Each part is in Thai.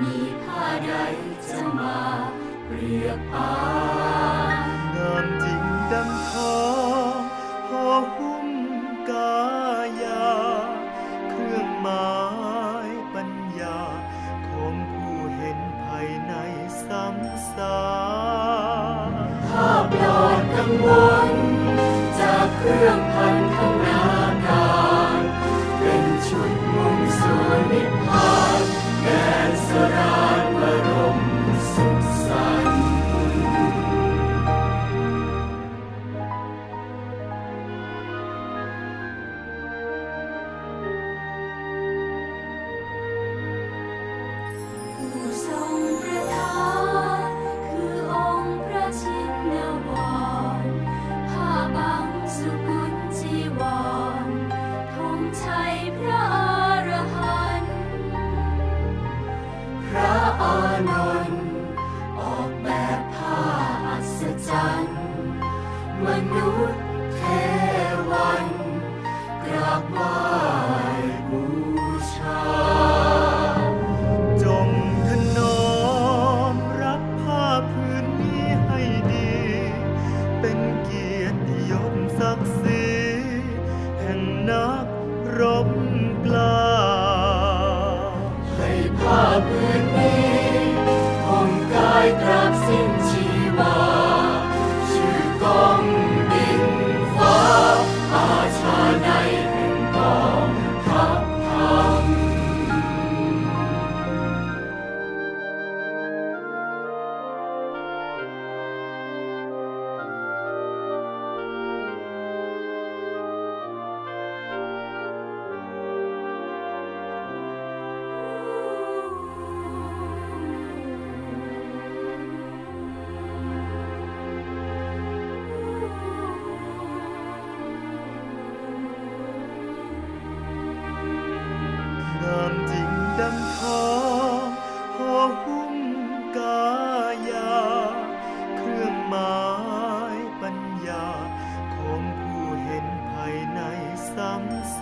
มีผ้าใดจะมาเปรียบปานงามจริงดังทองห่อหุ้มกายา เครื่องหมายปัญญา ของผู้เห็นภายในสังสารถ้าปลอดกังวลจากเครื่องพันธนาการ เป็นชุดมุ่งสู่นิพพาน มนุษย์เทวันกราบไหว้บูชา จงถนอมรับผ้าพื้นนี้ให้ดี เป็นเกียรติยศศักดิ์ศรีแห่งนักรบ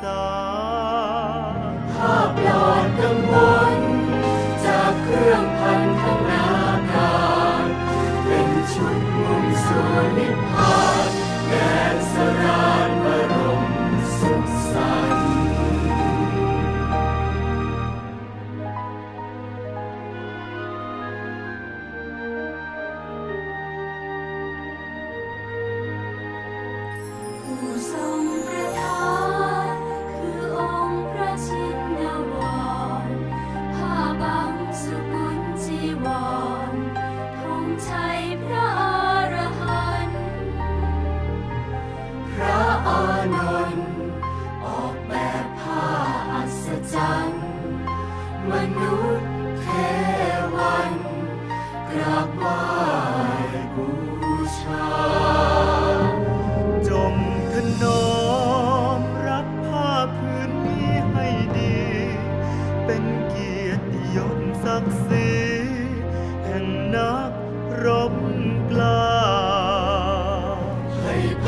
สาภาพหลอดกังวลจากเครื่องพันธนาการ เป็นชุดมุ่งสู่นิพพาน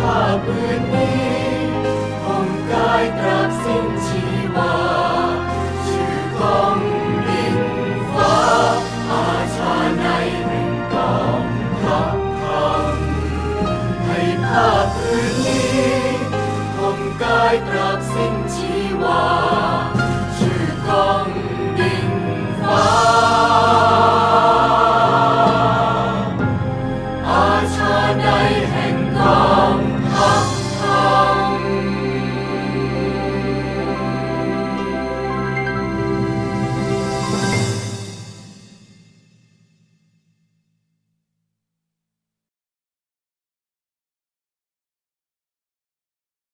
ผ้าผืนนี้ห่มกายตราบสิ้นชีวา ชื่อของดินฟ้าอาชาในห่งกองทัพให้ผ้าผืนนี้ห่มกายตราบสิ้นชีวา ชื่อของดินฟ้าอาชาใน